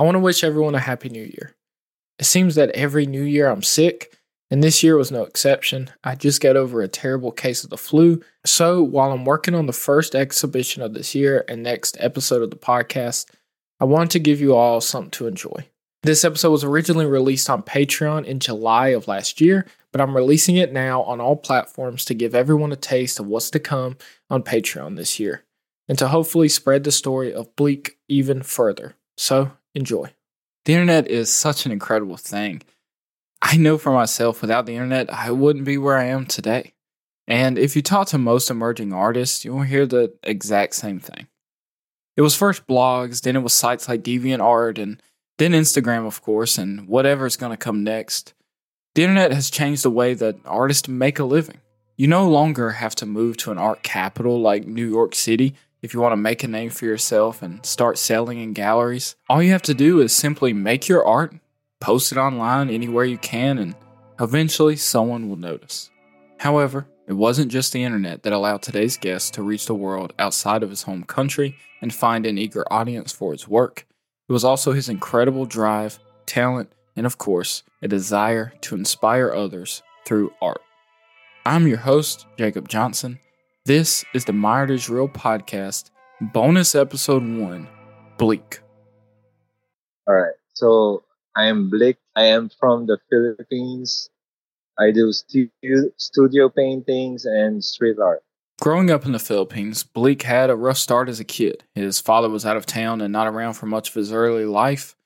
I want to wish everyone a happy new year. It seems that every new year I'm sick, and this year was no exception. I just got over a terrible case of the flu. So while I'm working on the first exhibition of this year and next episode of the podcast, I want to give you all something to enjoy. This episode was originally released on Patreon in July of last year, but I'm releasing it now on all platforms to give everyone a taste of what's to come on Patreon this year and to hopefully spread the story of Blic even further. So enjoy. The internet is such an incredible thing. I know for myself, without the internet, I wouldn't be where I am today. And if you talk to most emerging artists, you'll hear the exact same thing. It was first blogs, then it was sites like DeviantArt, and then Instagram, of course, and whatever's going to come next. The internet has changed the way that artists make a living. You no longer have to move to an art capital like New York City if you want to make a name for yourself and start selling in galleries. All you have to do is simply make your art post it online anywhere you can, and eventually someone will notice. However, it wasn't just the internet that allowed today's guest to reach the world outside of his home country and find an eager audience for his work. It was also his incredible drive, talent, and of course, a desire to inspire others through art. I'm your host, Jacob Johnson. This is the My Art Is Real podcast, bonus episode one Blic. All right. So I am Blic. I am from the Philippines. I do studio, studio paintings and street art. Growing up in the Philippines, Blic had a rough start as a kid. His father was out of town and not around for much of his early life.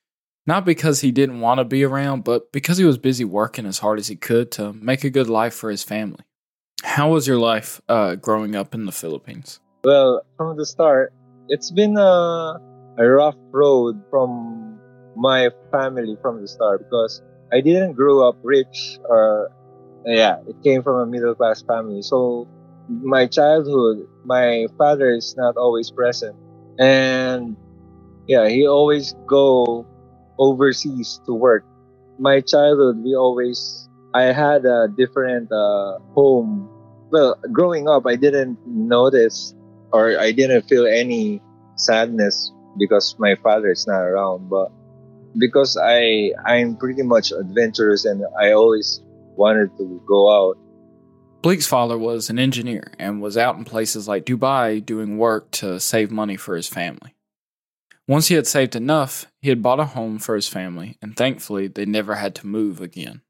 Not because he didn't want to be around, but because he was busy working as hard as he could to make a good life for his family. How was your life uh, growing up in the Philippines? Well, from the start, it's been a, a rough road from my family from the start because I didn't grow up rich or yeah, it came from a middle class family. So my childhood, my father is not always present. And yeah, he always go overseas to work. My childhood, we always, I had a different uh, home. Well, growing up, I didn't notice or I didn't feel any sadness because my father is not around. But because I I'm pretty much adventurous and I always wanted to go out. Blic's father was an engineer and was out in places like Dubai doing work to save money for his family. Once he had saved enough, he had bought a home for his family, and thankfully, they never had to move again.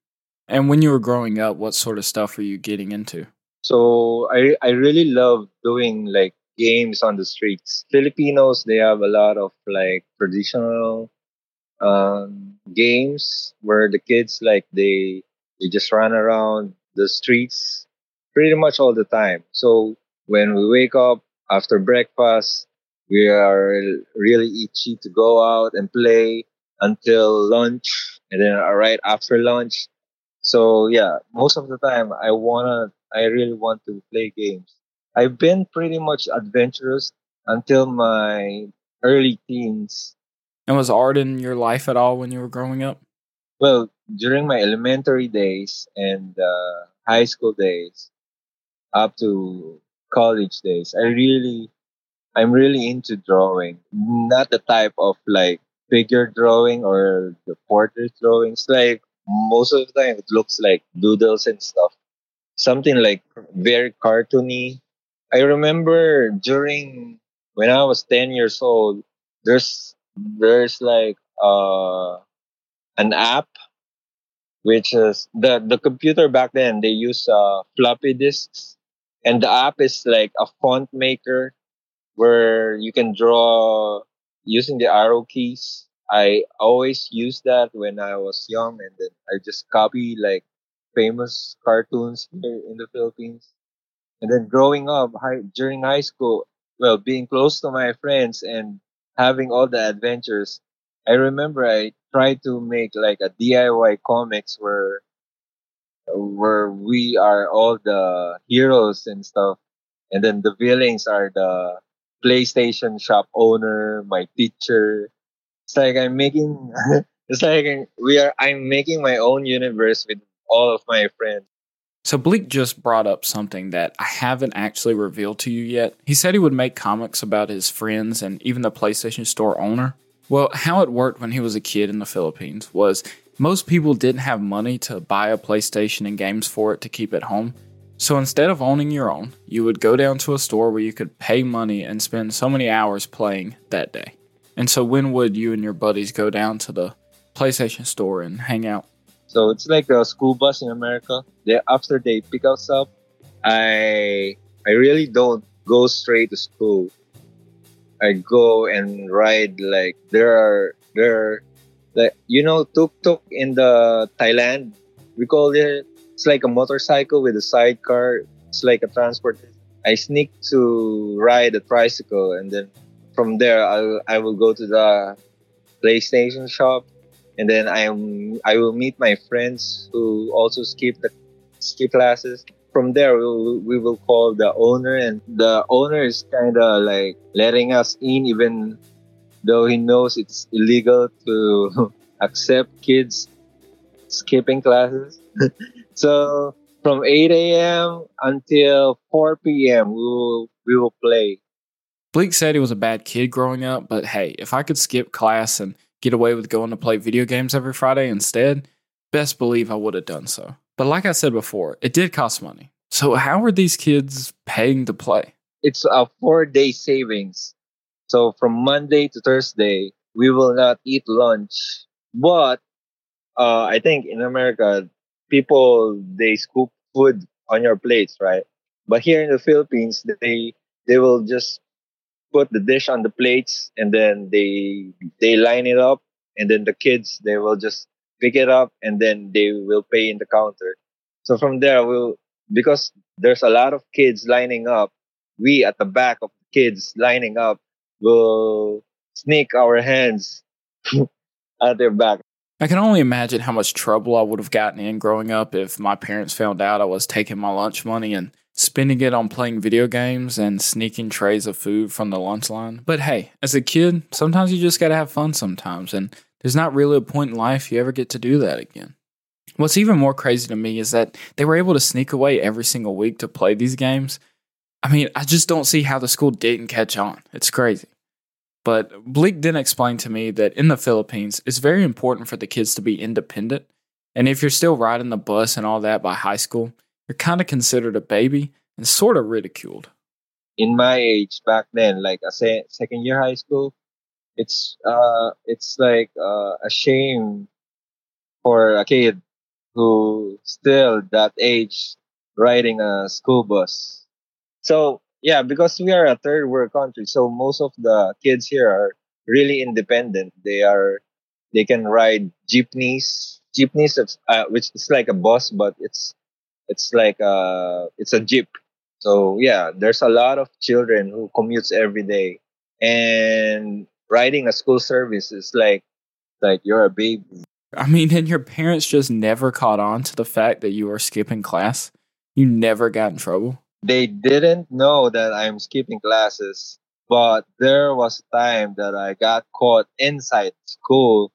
And when you were growing up, what sort of stuff were you getting into? So I I really love doing like games on the streets. Filipinos they have a lot of like traditional um, games where the kids like they they just run around the streets pretty much all the time. So when we wake up after breakfast, we are really itchy to go out and play until lunch, and then right after lunch. So yeah, most of the time I wanna, I really want to play games. I've been pretty much adventurous until my early teens and was art in your life at all when you were growing up? Well, during my elementary days and uh, high school days, up to college days, I really, I'm really into drawing. Not the type of like figure drawing or the portrait drawings. Like most of the time, it looks like doodles and stuff. Something like very cartoony. I remember during when I was 10 years old, there's there's like uh an app which is the the computer back then they use uh floppy disks and the app is like a font maker where you can draw using the arrow keys i always used that when i was young and then i just copy like famous cartoons here in the philippines and then growing up high, during high school well being close to my friends and having all the adventures, I remember I tried to make like a DIY comics where where we are all the heroes and stuff, and then the villains are the PlayStation shop owner, my teacher. It's like I'm making. it's like we are. I'm making my own universe with all of my friends. So Blic just brought up something that I haven't actually revealed to you yet. He said he would make comics about his friends and even the PlayStation Store owner. Well, how it worked when he was a kid in the Philippines was most people didn't have money to buy a PlayStation and games for it to keep at home. So instead of owning your own, you would go down to a store where you could pay money and spend so many hours playing that day. And so when would you and your buddies go down to the PlayStation store and hang out? So it's like a school bus in America. They, after they pick us up, I I really don't go straight to school. I go and ride like there are there are like you know tuk tuk in the Thailand we call it it's like a motorcycle with a sidecar it's like a transport I sneak to ride a tricycle and then from there I'll, I will go to the PlayStation shop and then I'm I will meet my friends who also skip the skip classes. From there we will, we will call the owner and the owner is kind of like letting us in even though he knows it's illegal to accept kids skipping classes. So from 8 a.m until 4 p.m we will we will play. Blic said he was a bad kid growing up, but hey, if I could skip class and get away with going to play video games every Friday instead, best believe I would have done so. But like I said before, it did cost money. So how are these kids paying to play? it's a four day savings so from monday to thursday we will not eat lunch but uh, i think in america people they scoop food on your plates right but here in the philippines they they will just put the dish on the plates and then they they line it up and then the kids they will just pick it up and then they will pay in the counter. So from there we'll because there's a lot of kids lining up we at the back of the kids lining up will sneak our hands at their back. I can only imagine how much trouble I would have gotten in growing up if my parents found out I was taking my lunch money and spending it on playing video games and sneaking trays of food from the lunch line. But hey, as a kid, sometimes you just gotta have fun sometimes, and there's not really a point in life you ever get to do that again. What's even more crazy to me is that they were able to sneak away every single week to play these games. I mean, I just don't see how the school didn't catch on. It's crazy. But Blic did explain to me that in the Philippines, it's very important for the kids to be independent. And if you're still riding the bus and all that by high school, you're kind of considered a baby and sort of ridiculed. in my age back then like a se- second year high school it's uh it's like uh, a shame for a kid who still that age riding a school bus. So yeah because we are a third world country so most of the kids here are really independent. They are they can ride jeepneys jeepneys it's, uh, which is like a bus but it's it's like uh it's a jeep so yeah there's a lot of children who commutes every day and riding a school service is like like you're a baby I mean, and your parents just never caught on to the fact that you were skipping class? You never got in trouble? they didn't know that I'm skipping classes, but there was a time that I got caught inside school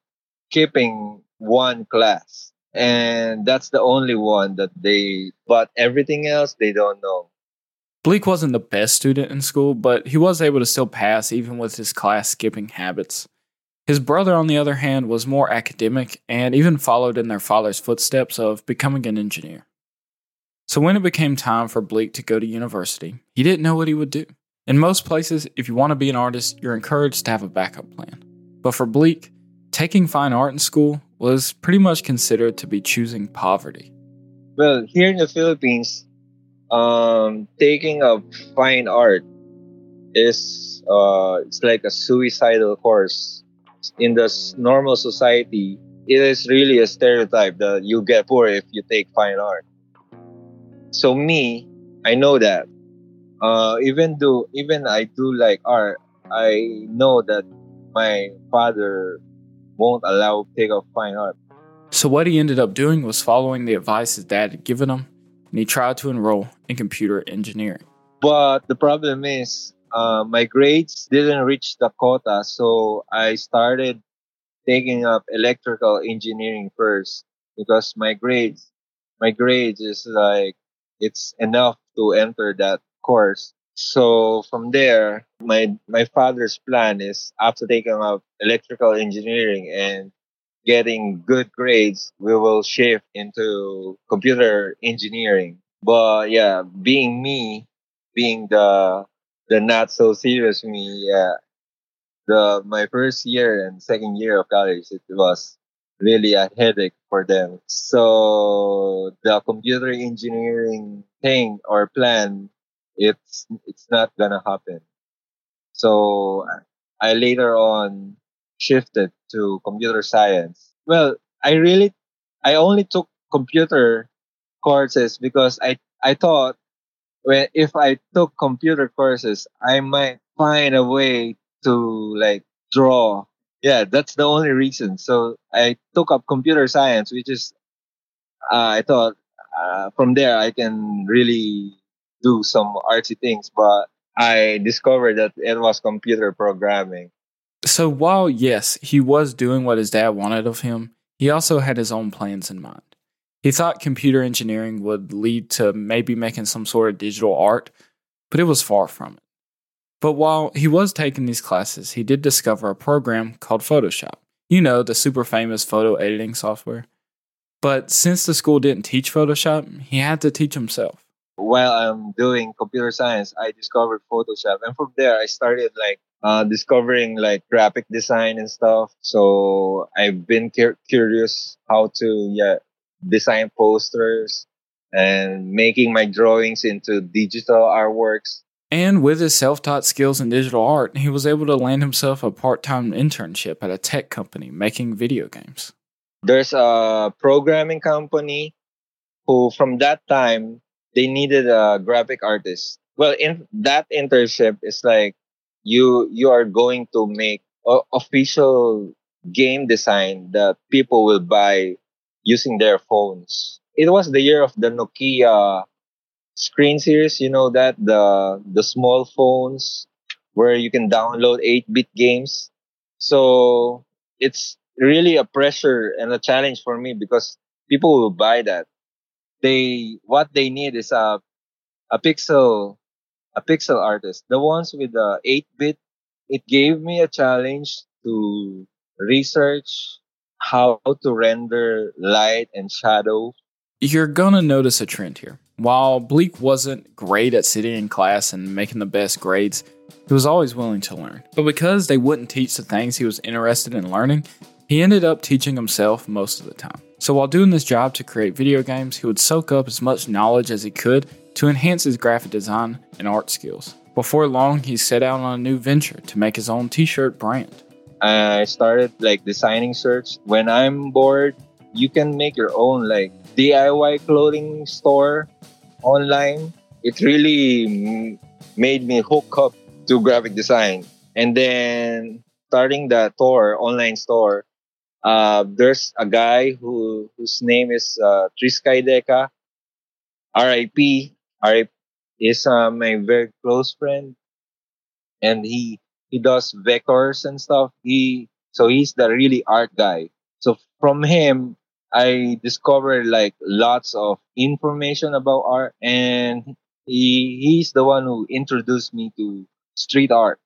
skipping one class. And that's the only one that they, but everything else they don't know. Blic wasn't the best student in school, but he was able to still pass even with his class skipping habits. His brother, on the other hand, was more academic and even followed in their father's footsteps of becoming an engineer. So when it became time for Blic to go to university, he didn't know what he would do. In most places, if you want to be an artist, you're encouraged to have a backup plan. But for Blic, taking fine art in school was pretty much considered to be choosing poverty. Well, here in the Philippines, um, taking a fine art is uh, it's like a suicidal course. In the normal society, it is really a stereotype that you get poor if you take fine art. So me, I know that. Uh, even though even I do like art, I know that my father won't allow take up fine art. So what he ended up doing was following the advice his dad had given him, and he tried to enroll in computer engineering. But the problem is, uh, my grades didn't reach the quota, so I started taking up electrical engineering first because my grades, my grades is like it's enough to enter that course. So from there, my my father's plan is after taking up electrical engineering and getting good grades, we will shift into computer engineering. But yeah, being me, being the the not so serious me, yeah, the my first year and second year of college, it was really a headache for them. So the computer engineering thing or plan, it's it's not gonna happen. So I later on shifted to computer science. Well, I really, I only took computer courses because I, I thought when, if I took computer courses, I might find a way to like draw. Yeah, that's the only reason. So I took up computer science, which is, uh, I thought uh, from there I can really do some artsy things, but I discovered that it was computer programming. So while, yes, he was doing what his dad wanted of him, he also had his own plans in mind. He thought computer engineering would lead to maybe making some sort of digital art, but it was far from it. But while he was taking these classes, he did discover a program called Photoshop. You know, the super famous photo editing software. But since the school didn't teach Photoshop, he had to teach himself. While I'm doing computer science, I discovered Photoshop. And from there, I started like uh, discovering like graphic design and stuff. So I've been cur- curious how to yeah design posters and making my drawings into digital artworks. And with his self taught skills in digital art, he was able to land himself a part time internship at a tech company making video games. There's a programming company who, from that time, they needed a graphic artist. Well, in that internship is like you you are going to make a official game design that people will buy using their phones. It was the year of the Nokia screen series, you know that the the small phones where you can download 8-bit games. So it's really a pressure and a challenge for me because people will buy that. They what they need is a a pixel a pixel artist. The ones with the 8-bit, it gave me a challenge to research how to render light and shadow. You're gonna notice a trend here. While Blic wasn't great at sitting in class and making the best grades, he was always willing to learn. But because they wouldn't teach the things he was interested in learning, he ended up teaching himself most of the time. So while doing this job to create video games, he would soak up as much knowledge as he could to enhance his graphic design and art skills. Before long, he set out on a new venture to make his own t shirt brand. I started like designing shirts. When I'm bored, you can make your own like DIY clothing store online. It really made me hook up to graphic design. And then starting the store, online store, uh, there's a guy who whose name is uh, RIP. Arif is uh, my very close friend, and he he does vectors and stuff. He so he's the really art guy. So from him, I discovered like lots of information about art, and he he's the one who introduced me to street art.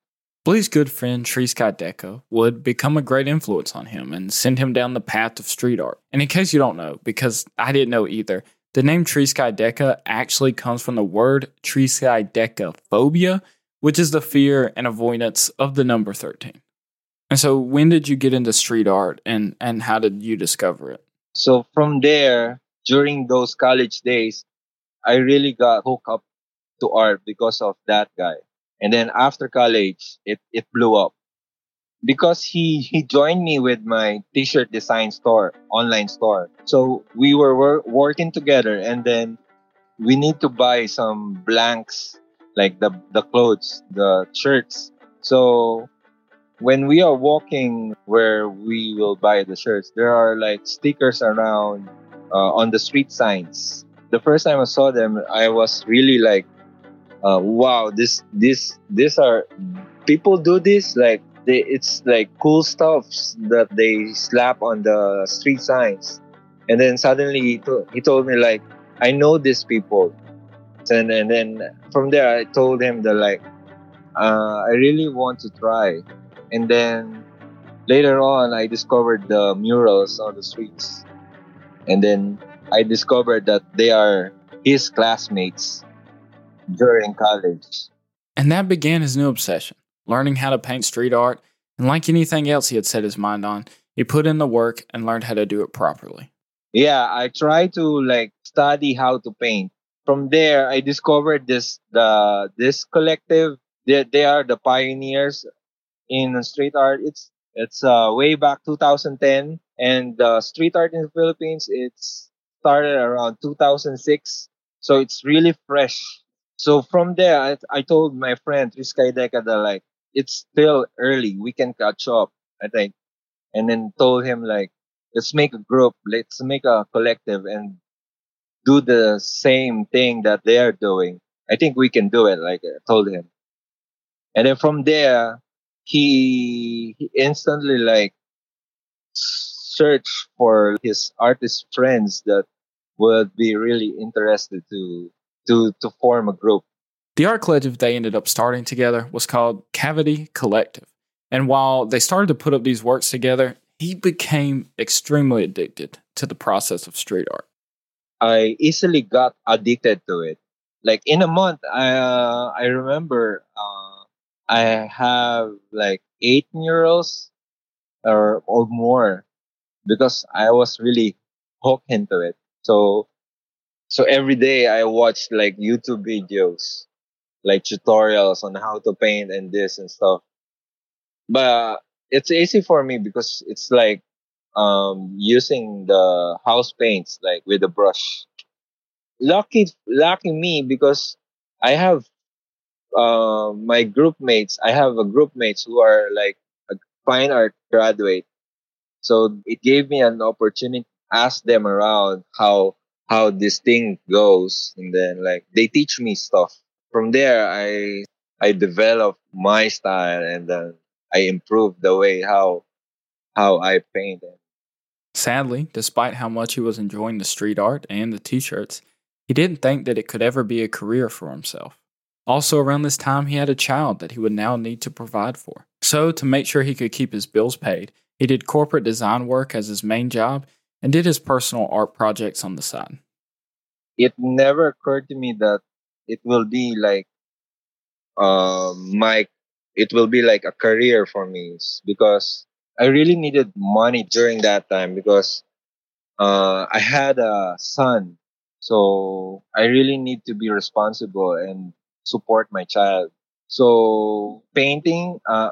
Blic's good friend Triskaideka would become a great influence on him and send him down the path of street art. And in case you don't know, because I didn't know either, the name Triskaideka actually comes from the word Triskai Deka phobia, which is the fear and avoidance of the number 13. And so when did you get into street art and, and how did you discover it? So from there, during those college days, I really got hooked up to art because of that guy. And then after college, it, it blew up. Because he he joined me with my t-shirt design store online store. So we were wor- working together and then we need to buy some blanks like the the clothes the shirts. So when we are walking where we will buy the shirts there are like stickers around uh, on the street signs. The first time i saw them i was really like uh, wow this this these are people do this like they, it's like cool stuff that they slap on the street signs. And then suddenly he, to, he told me like, I know these people. and and then from there I told him that like uh, I really want to try, and then later on I discovered the murals on the streets, and then I discovered that they are his classmates during college. And that began his new obsession, learning how to paint street art. And like anything else he had set his mind on, he put in the work and learned how to do it properly. Yeah, I tried to like study how to paint. From there, I discovered this the this collective. They, they are the pioneers in street art. It's it's uh, way back 2010, and uh, street art in the Philippines it's started around 2006, so it's really fresh. So from there, I, I told my friend Triskaideka that like it's still early, we can catch up. I think, and then told him like let's make a group, let's make a collective, and do the same thing that they are doing. I think we can do it. Like I told him, and then from there, he, he instantly like searched for his artist friends that would be really interested to to to form a group. The art collective they ended up starting together was called Cavity Collective. And while they started to put up these works together, he became extremely addicted to the process of street art. I easily got addicted to it. Like in a month, I uh, I remember uh, I have like eight murals or or more because I was really hooked into it. So so every day I watch like YouTube videos, like tutorials on how to paint and this and stuff. But it's easy for me because it's like um using the house paints like with a brush. Lucky lucky me because I have uh, my group mates, I have a group mates who are like a fine art graduate. So it gave me an opportunity ask them around how how this thing goes and then like they teach me stuff. From there I I develop my style and then I improve the way how how I paint it. Sadly, despite how much he was enjoying the street art and the t-shirts, he didn't think that it could ever be a career for himself. Also, around this time, he had a child that he would now need to provide for. So, to make sure he could keep his bills paid, he did corporate design work as his main job and did his personal art projects on the side. It never occurred to me that it will be like um my it will be like a career for me because I really needed money during that time because uh I had a son so I really need to be responsible and support my child. So painting uh,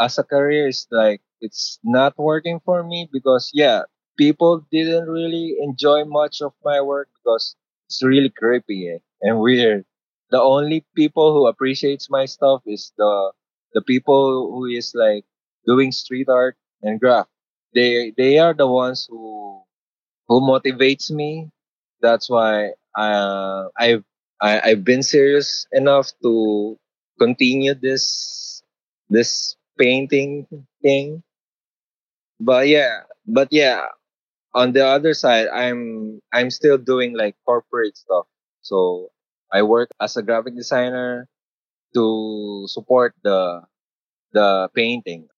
as a career is like it's not working for me because yeah, people didn't really enjoy much of my work because it's really creepy eh, and weird. The only people who appreciates my stuff is the the people who is like doing street art and graph. They they are the ones who who motivates me. That's why uh, I've I, I've been serious enough to continue this this painting thing. But yeah, but yeah, on the other side, I'm I'm still doing like corporate stuff. So I work as a graphic designer to support the the painting.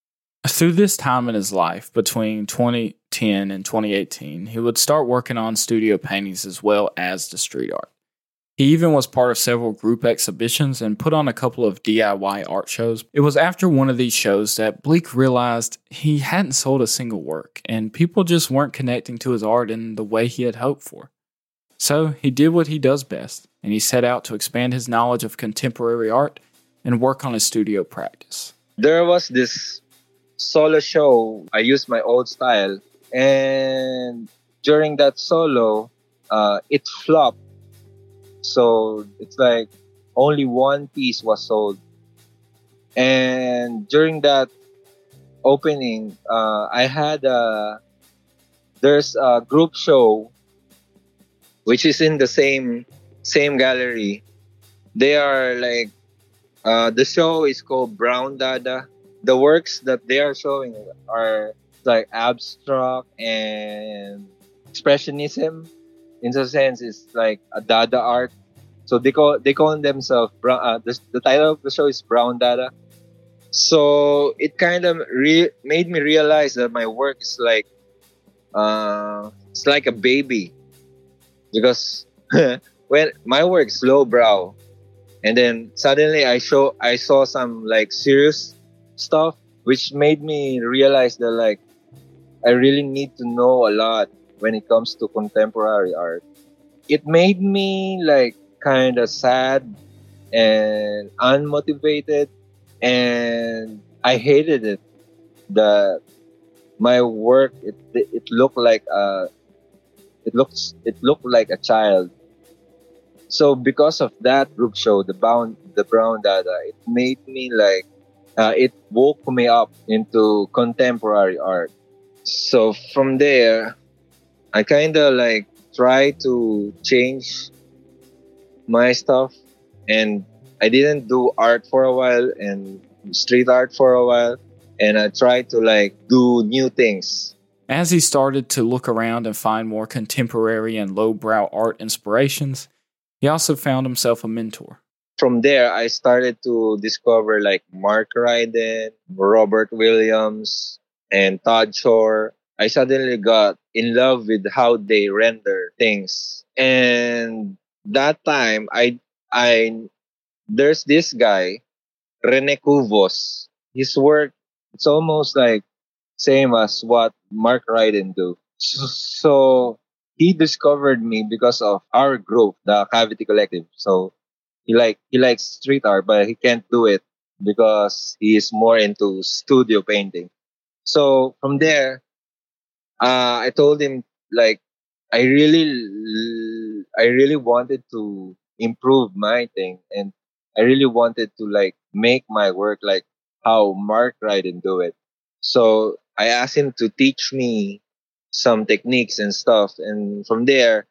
Through this time in his life, between 2010 and 2018, he would start working on studio paintings as well as the street art. He even was part of several group exhibitions and put on a couple of DIY art shows. It was after one of these shows that Blic realized he hadn't sold a single work, and people just weren't connecting to his art in the way he had hoped for. So he did what he does best, and he set out to expand his knowledge of contemporary art and work on his studio practice. There was this solo show. I used my old style, and during that solo, uh, it flopped so it's like only one piece was sold. And during that opening, uh, I had a there's a group show which is in the same same gallery. They are like uh, the show is called Brown Dada. The works that they are showing are like abstract and expressionism in a sense it's like a dada art So they call they call themselves brown. Uh, the, the title of the show is Brown Dada. So it kind of re- made me realize that my work is like uh, it's like a baby because when my work is low brow and then suddenly i show i saw some like serious stuff which made me realize that like i really need to know a lot when it comes to contemporary art it made me like kind of sad and unmotivated and i hated it. That my work it it looked like a it looks it looked like a child. So because of that group show the bound the brown dada it made me like uh, it woke me up into contemporary art. So from there i kind of like try to change my stuff and i didn't do art for a while and street art for a while and I tried to like do new things. As he started to look around and find more contemporary and lowbrow art inspirations, he also found himself a mentor. From there, I started to discover like Mark Ryden, Robert Williams, and Todd Schorr. I suddenly got in love with how they render things. And that time, I, I, there's this guy, Rene Cuvos. His work it's almost like same as what Mark Ryden do. So, so he discovered me because of our group, the Cavity Collective. So he like he likes street art, but he can't do it because he is more into studio painting. So from there, uh, I told him like I really I really wanted to improve my thing and I really wanted to like make my work like how Mark Ryden do it. So I asked him to teach me some techniques and stuff. And from there,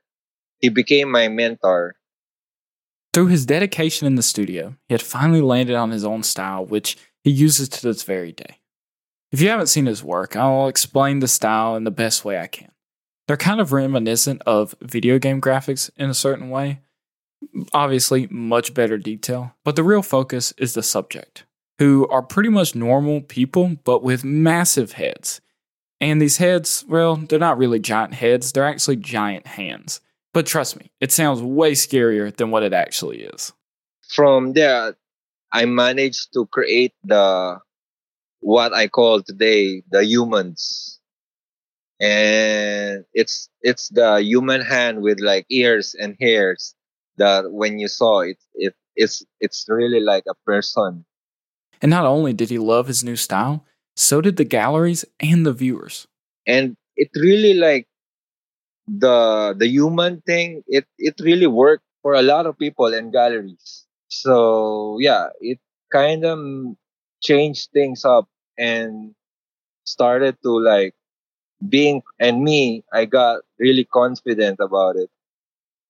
he became my mentor. Through his dedication in the studio, he had finally landed on his own style, which he uses to this very day. If you haven't seen his work, I'll explain the style in the best way I can. They're kind of reminiscent of video game graphics in a certain way. Obviously, much better detail, but the real focus is the subject who are pretty much normal people, but with massive heads. And these heads, well, they're not really giant heads, they're actually giant hands. But trust me, it sounds way scarier than what it actually is. From there, I managed to create the what I call today the humans. And it's it's the human hand with like ears and hairs that when you saw it, it it's it's really like a person and not only did he love his new style, so did the galleries and the viewers. And it really like the the human thing, it it really worked for a lot of people and galleries. So yeah, it kind of changed things up and started to like being and me i got really confident about it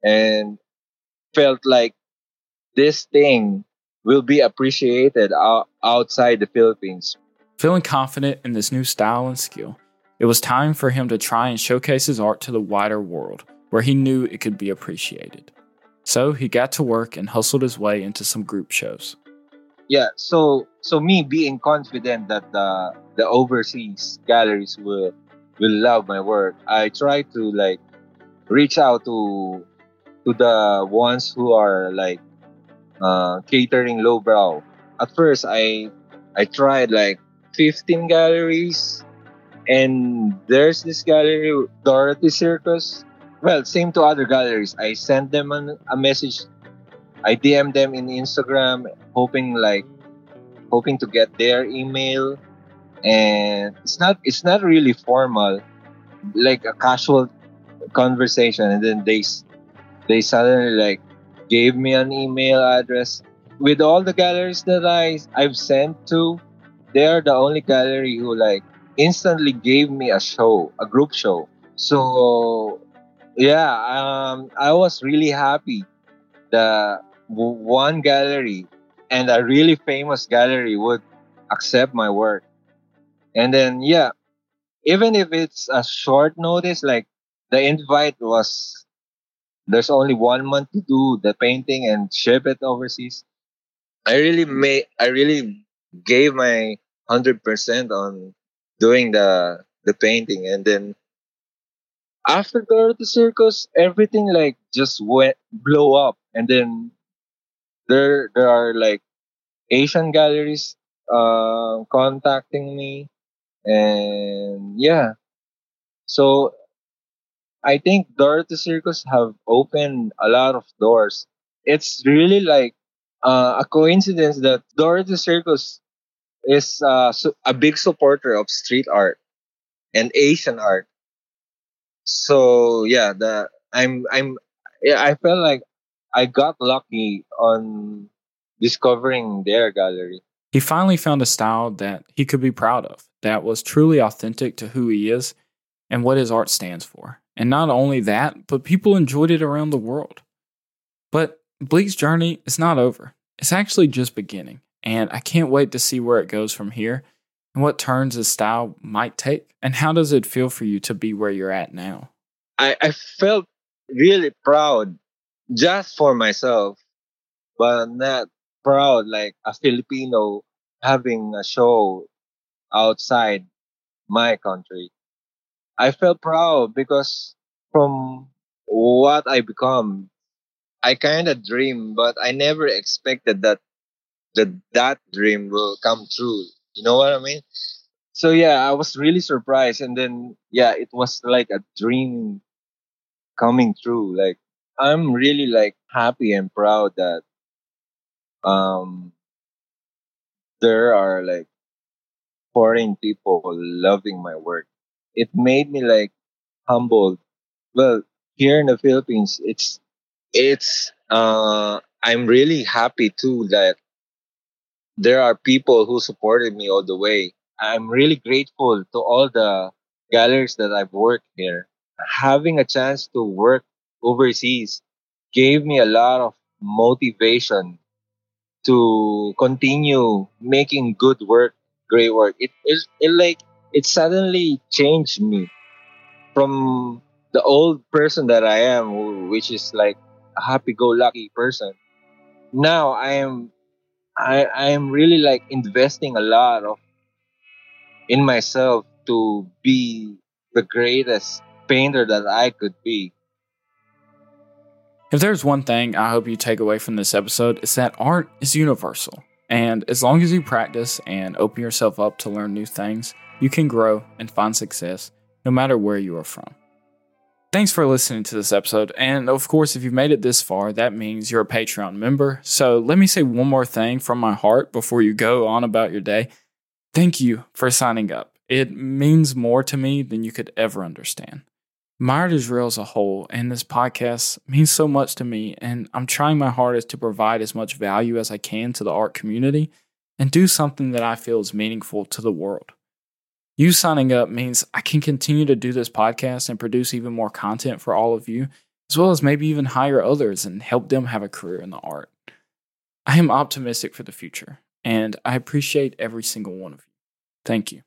and felt like this thing will be appreciated outside the Philippines. Feeling confident in this new style and skill, it was time for him to try and showcase his art to the wider world, where he knew it could be appreciated. So he got to work and hustled his way into some group shows. Yeah, so so me being confident that the the overseas galleries will will love my work, I try to like reach out to to the ones who are like uh, catering lowbrow. At first, I I tried like 15 galleries, and there's this gallery, Dorothy Circus. Well, same to other galleries. I sent them an, a message. I DM them in Instagram, hoping like hoping to get their email, and it's not it's not really formal, like a casual conversation, and then they they suddenly like gave me an email address. With all the galleries that I I've sent to, they are the only gallery who like instantly gave me a show, a group show. So yeah, um, I was really happy that one gallery and a really famous gallery would accept my work. And then yeah, even if it's a short notice, like the invite was there's only one month to do the painting and ship it overseas. I really made, I really gave my hundred percent on doing the the painting, and then after the circus, everything like just went blow up, and then there there are like Asian galleries uh, contacting me, and yeah, so I think Dorothy Circus have opened a lot of doors. It's really like uh, a coincidence that Dorothy Circus is uh, a big supporter of street art and Asian art. So yeah, the I'm I'm yeah, I felt like I got lucky on discovering their gallery. He finally found a style that he could be proud of, that was truly authentic to who he is and what his art stands for. And not only that, but people enjoyed it around the world. But Blic's journey is not over. It's actually just beginning, and I can't wait to see where it goes from here and what turns his style might take. And how does it feel for you to be where you're at now? I, I felt really proud just for myself, but not proud like a Filipino having a show outside my country. I felt proud because from what I become, I kind of dream, but I never expected that that that dream will come true. You know what I mean? So yeah, I was really surprised, and then yeah, it was like a dream coming true. Like I'm really like happy and proud that um there are like foreign people loving my work it made me like humbled. Well, here in the Philippines, it's it's uh I'm really happy too that there are people who supported me all the way. I'm really grateful to all the galleries that I've worked here. Having a chance to work overseas gave me a lot of motivation to continue making good work, great work. It it, it like it suddenly changed me from the old person that I am, which is like a happy-go-lucky person. Now I am, I I am really like investing a lot of in myself to be the greatest painter that I could be. If there's one thing I hope you take away from this episode, it's that art is universal. And as long as you practice and open yourself up to learn new things, you can grow and find success no matter where you are from. Thanks for listening to this episode. And of course, if you've made it this far, that means you're a Patreon member. So let me say one more thing from my heart before you go on about your day. Thank you for signing up. It means more to me than you could ever understand. My Art Is Real as a whole and this podcast means so much to me, and I'm trying my hardest to provide as much value as I can to the art community and do something that I feel is meaningful to the world. You signing up means I can continue to do this podcast and produce even more content for all of you, as well as maybe even hire others and help them have a career in the art. I am optimistic for the future, and I appreciate every single one of you. Thank you.